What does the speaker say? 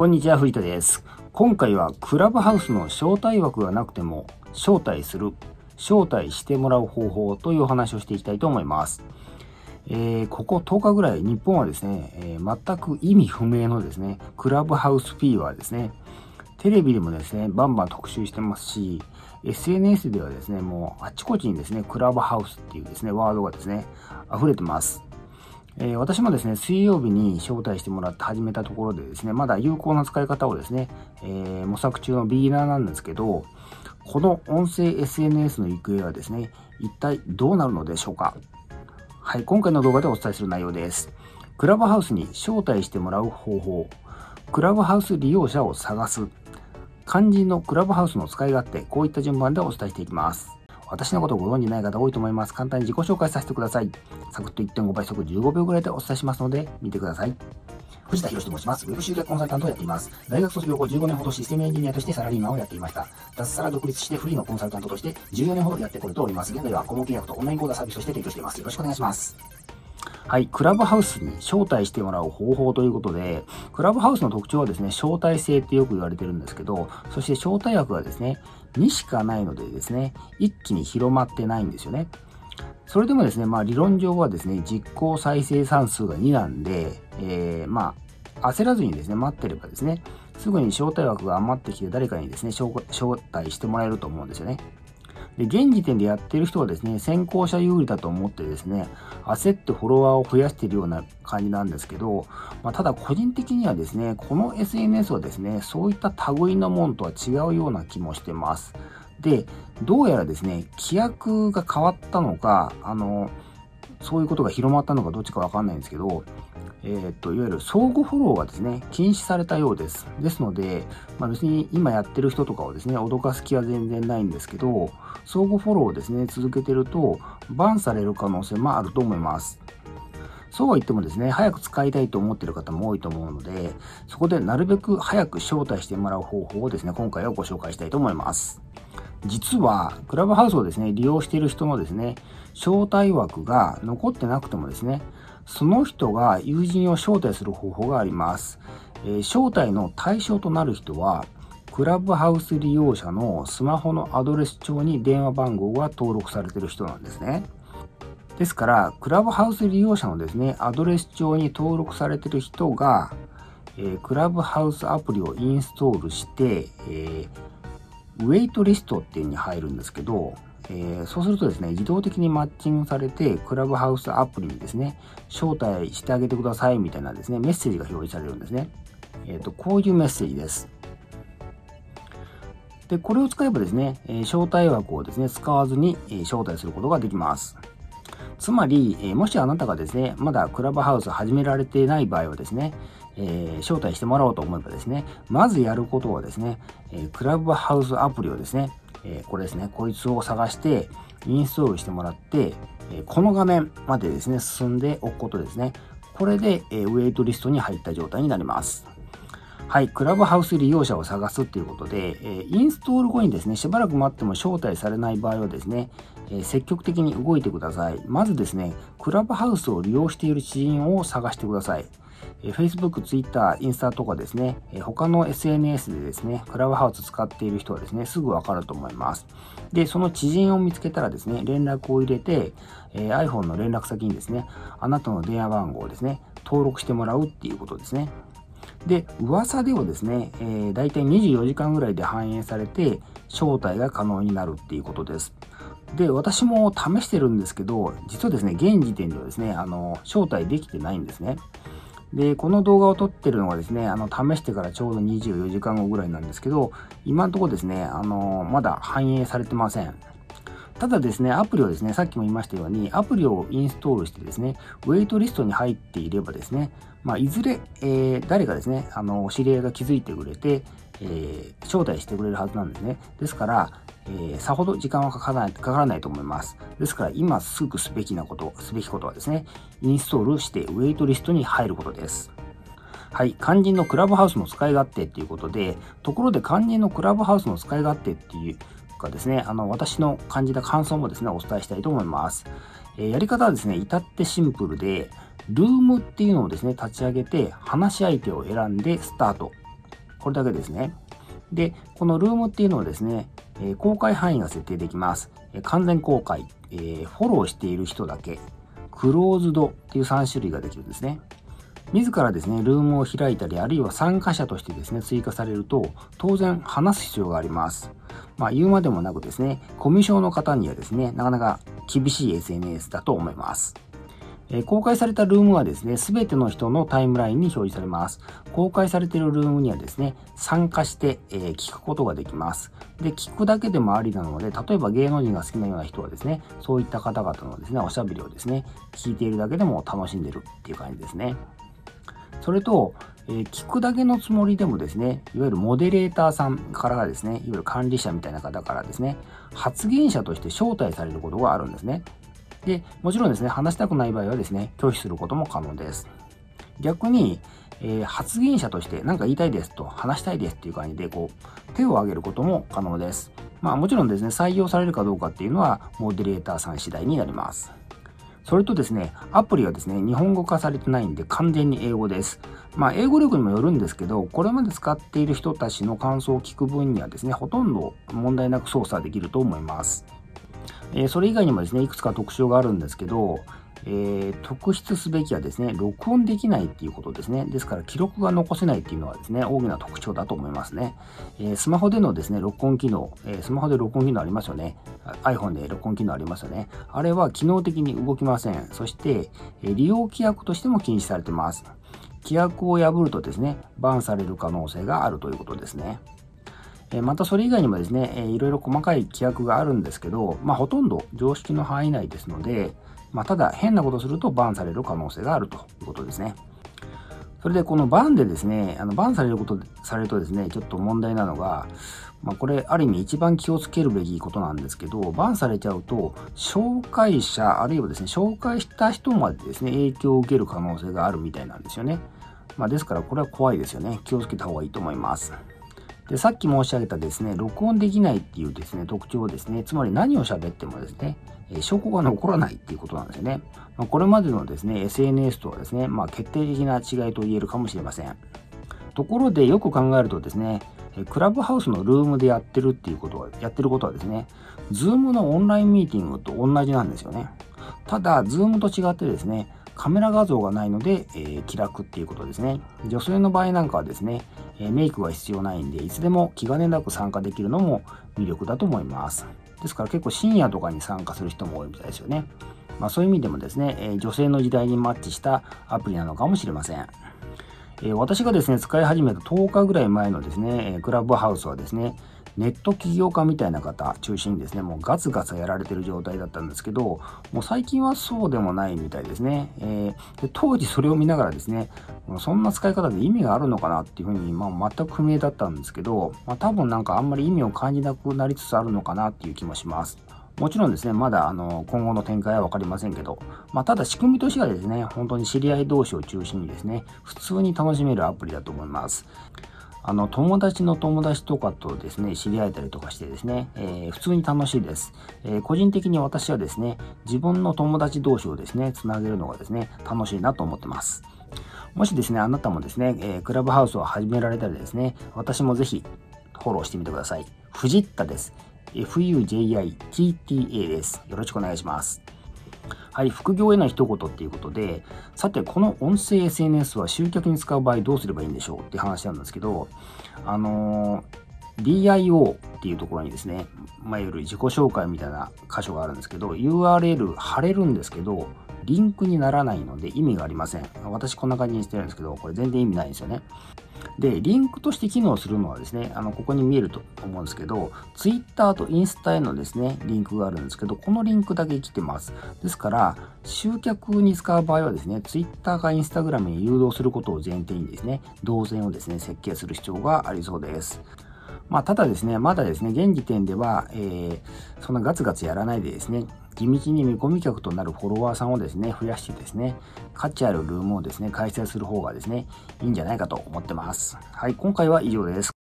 こんにちは、藤田です。今回はクラブハウスの招待枠がなくても招待する、招待してもらう方法というお話をしていきたいと思います。えー、ここ10日ぐらい日本はですね、えー、全く意味不明のですね、クラブハウスフィーバーですね、テレビでもですね、バンバン特集してますし、SNS ではですね、もうあちこちにですね、クラブハウスっていうですね、ワードがですね、溢れてます。え、私もですね、水曜日に招待してもらって始めたところでですね、まだ有効な使い方をですね、えー、模索中のビギナーなんですけど、この音声 SNS の行方はですね、一体どうなるのでしょうかはい、今回の動画でお伝えする内容です。クラブハウスに招待してもらう方法、クラブハウス利用者を探す、肝心のクラブハウスの使い勝手、こういった順番でお伝えしていきます。私のことをご存じない方多いと思います。簡単に自己紹介させてください。サクッと1.5倍速15秒ぐらいでお伝えしますので、見てください。藤田博と申します。ウェブ集客コンサルタントをやっています。大学卒業後15年ほどシステムエンジニアとしてサラリーマンをやっていました。脱サラ独立してフリーのコンサルタントとして14年ほどやってこれております。現在は顧問契約とオンライン講座サービスとして提供しています。よろしくお願いします。はい、クラブハウスに招待してもらう方法ということで、クラブハウスの特徴はですね、招待制ってよく言われてるんですけど、そして招待枠がですね、2しかないのでですね、一気に広まってないんですよね。それでもですね、まあ理論上はですね、実行再生産数が2なんで、えー、まあ、焦らずにですね、待ってればですね、すぐに招待枠が余ってきて誰かにですね、招待してもらえると思うんですよね。で、現時点でやってる人はですね、先行者有利だと思ってですね、焦ってフォロワーを増やしているような感じなんですけど、まあ、ただ個人的にはですね、この SNS はですね、そういった類のもんとは違うような気もしてます。で、どうやらですね、規約が変わったのか、あの、そういうことが広まったのかどっちかわかんないんですけど、えー、っと、いわゆる相互フォローがですね、禁止されたようです。ですので、まあ、別に今やってる人とかをですね、脅かす気は全然ないんですけど、相互フォローをですね、続けてると、バンされる可能性もあると思います。そうは言ってもですね、早く使いたいと思っている方も多いと思うので、そこでなるべく早く招待してもらう方法をですね、今回はご紹介したいと思います。実は、クラブハウスをですね、利用している人のですね、招待枠が残ってなくてもですね、その人が友人を招待する方法があります。えー、招待の対象となる人は、クラブハウス利用者のスマホのアドレス帳に電話番号が登録されている人なんですね。ですから、クラブハウス利用者のですね、アドレス帳に登録されている人が、えー、クラブハウスアプリをインストールして、えー、ウェイトリストっていうのに入るんですけど、えー、そうするとですね、自動的にマッチングされて、クラブハウスアプリにですね、招待してあげてくださいみたいなですね、メッセージが表示されるんですね。えっ、ー、と、こういうメッセージです。で、これを使えばですね、え招待枠をですね、使わずに、え招待することができます。つまり、えもしあなたがですね、まだクラブハウス始められていない場合はですね、えー、招待してもらおうと思えばですね、まずやることはですね、えクラブハウスアプリをですね、えこれですね、こいつを探してインストールしてもらって、えこの画面までですね、進んでおくことですね。これで、えウェイトリストに入った状態になります。はい、クラブハウス利用者を探すということで、えインストール後にですね、しばらく待っても招待されない場合はですね、え積極的に動いてください。まずですね、クラブハウスを利用している知人を探してください。Facebook、Twitter、インスタとかですね、他の SNS でですね、クラブハウス使っている人はですね、すぐわかると思います。で、その知人を見つけたらですね、連絡を入れて、え iPhone の連絡先にですね、あなたの電話番号をですね、登録してもらうっていうことですね。で、噂ではですね、えー、大体24時間ぐらいで反映されて、招待が可能になるっていうことです。で、私も試してるんですけど、実はですね、現時点ではですね、あの、招待できてないんですね。で、この動画を撮ってるのがですね、あの、試してからちょうど24時間後ぐらいなんですけど、今のところですね、あの、まだ反映されてません。ただですね、アプリをですね、さっきも言いましたように、アプリをインストールしてですね、ウェイトリストに入っていればですね、まあ、いずれ、えー、誰かですね、あの、お知り合いが気づいてくれて、えー、招待してくれるはずなんですね。ですから、えー、さほど時間はかからないかからないと思います。ですから、今すぐすべきなこと、すべきことはですね、インストールしてウェイトリストに入ることです。はい。肝心のクラブハウスの使い勝手っていうことで、ところで肝心のクラブハウスの使い勝手っていうかですね、あの、私の感じた感想もですね、お伝えしたいと思います。えー、やり方はですね、至ってシンプルで、ルームっていうのをですね、立ち上げて、話し相手を選んでスタート。これだけですね。で、このルームっていうのはですね、え公開範囲が設定できます。え完全公開、え、フォローしている人だけ、クローズドっていう3種類ができるんですね。自らですね、ルームを開いたり、あるいは参加者としてですね、追加されると、当然話す必要があります。まあ、言うまでもなくですね、コミュ障の方にはですね、なかなか厳しい SNS だと思います。え公開されたルームはですね、すべての人のタイムラインに表示されます。公開されているルームにはですね、参加して、えー、聞くことができます。で、聞くだけでもありなので、例えば芸能人が好きなような人はですね、そういった方々のですね、おしゃべりをですね、聞いているだけでも楽しんでるっていう感じですね。それと、えー、聞くだけのつもりでもですね、いわゆるモデレーターさんからですね、いわゆる管理者みたいな方からですね、発言者として招待されることがあるんですね。で、もちろんですね、話したくない場合はですね、拒否することも可能です。逆に、えー、発言者として何か言いたいですと、話したいですっていう感じで、こう、手を挙げることも可能です。まあもちろんですね、採用されるかどうかっていうのは、モデレーターさん次第になります。それとですね、アプリはですね、日本語化されてないんで完全に英語です。まあ、英語力にもよるんですけど、これまで使っている人たちの感想を聞く分にはですね、ほとんど問題なく操作できると思います。え、それ以外にもですね、いくつか特徴があるんですけど、えー、特筆すべきはですね、録音できないっていうことですね。ですから記録が残せないっていうのはですね、大きな特徴だと思いますね。えー、スマホでのですね、録音機能、えー、スマホで録音機能ありますよね。iPhone で録音機能ありますよね。あれは機能的に動きません。そして、え利用規約としても禁止されてます。規約を破るとですね、バンされる可能性があるということですね。またそれ以外にもですね、いろいろ細かい規約があるんですけど、まあ、ほとんど常識の範囲内ですので、まあ、ただ変なことするとバンされる可能性があるということですね。それでこのバンでですね、あのバンされることされるとですね、ちょっと問題なのが、まあ、これある意味一番気をつけるべきことなんですけど、バンされちゃうと、紹介者、あるいはですね、紹介した人までですね、影響を受ける可能性があるみたいなんですよね。まあ、ですからこれは怖いですよね。気をつけた方がいいと思います。で、さっき申し上げたですね、録音できないっていうですね、特徴ですね、つまり何を喋ってもですね、え証拠が残らないっていうことなんですよね。まあ、これまでのですね、SNS とはですね、まあ、決定的な違いと言えるかもしれません。ところでよく考えるとですね、クラブハウスのルームでやってるっていうことは、やってることはですね、ズームのオンラインミーティングと同じなんですよね。ただ、ズームと違ってですね、カメラ画像がないので、えー、気楽っていうことですね。女性の場合なんかはですね、え、メイクは必要ないんで、いつでも気兼ねなく参加できるのも魅力だと思います。ですから結構深夜とかに参加する人も多いみたいですよね。まあそういう意味でもですね、え、女性の時代にマッチしたアプリなのかもしれません。え私がですね、使い始めた10日ぐらい前のですね、クラブハウスはですね、ネット起業家みたいな方中心にですね、もうガツガツやられてる状態だったんですけど、もう最近はそうでもないみたいですね。えー、で当時それを見ながらですね、そんな使い方で意味があるのかなっていうふうに、まあ、全く不明だったんですけど、まあ、多分なんかあんまり意味を感じなくなりつつあるのかなっていう気もします。もちろんですね、まだあの今後の展開は分かりませんけど、まあ、ただ仕組みとしてはですね、本当に知り合い同士を中心にですね、普通に楽しめるアプリだと思います。あの、友達の友達とかとですね、知り合えたりとかしてですね、えー、普通に楽しいです、えー、個人的に私はですね、自分の友達同士をですね、つなげるのがですね、楽しいなと思ってます。もしですね、あなたもですね、えー、クラブハウスを始められたらですね、私もぜひフォローしてみてください。フジッタです。FUJITTA です。よろしくお願いします。はい、副業への一言っていうことで、さて、この音声 SNS は集客に使う場合どうすればいいんでしょう？って話なんですけど、あのー、DIO っていうところにですね、まあ、いわゆる自己紹介みたいな箇所があるんですけど、URL 貼れるんですけど、リンクにならないので意味がありません。私こんな感じにしてるんですけど、これ全然意味ないんですよね。で、リンクとして機能するのはですね、あの、ここに見えると思うんですけど、Twitter とインスタへのですね、リンクがあるんですけど、このリンクだけ来てます。ですから、集客に使う場合はですね、Twitter か Instagram に誘導することを前提にですね、動線をですね、設計する必要がありそうです。まあ、ただですね、まだですね、現時点では、えー、そんなガツガツやらないでですね、地道に見込み客となるフォロワーさんをですね、増やしてですね、価値あるルームをですね、開催する方がですね、いいんじゃないかと思ってます。はい、今回は以上です。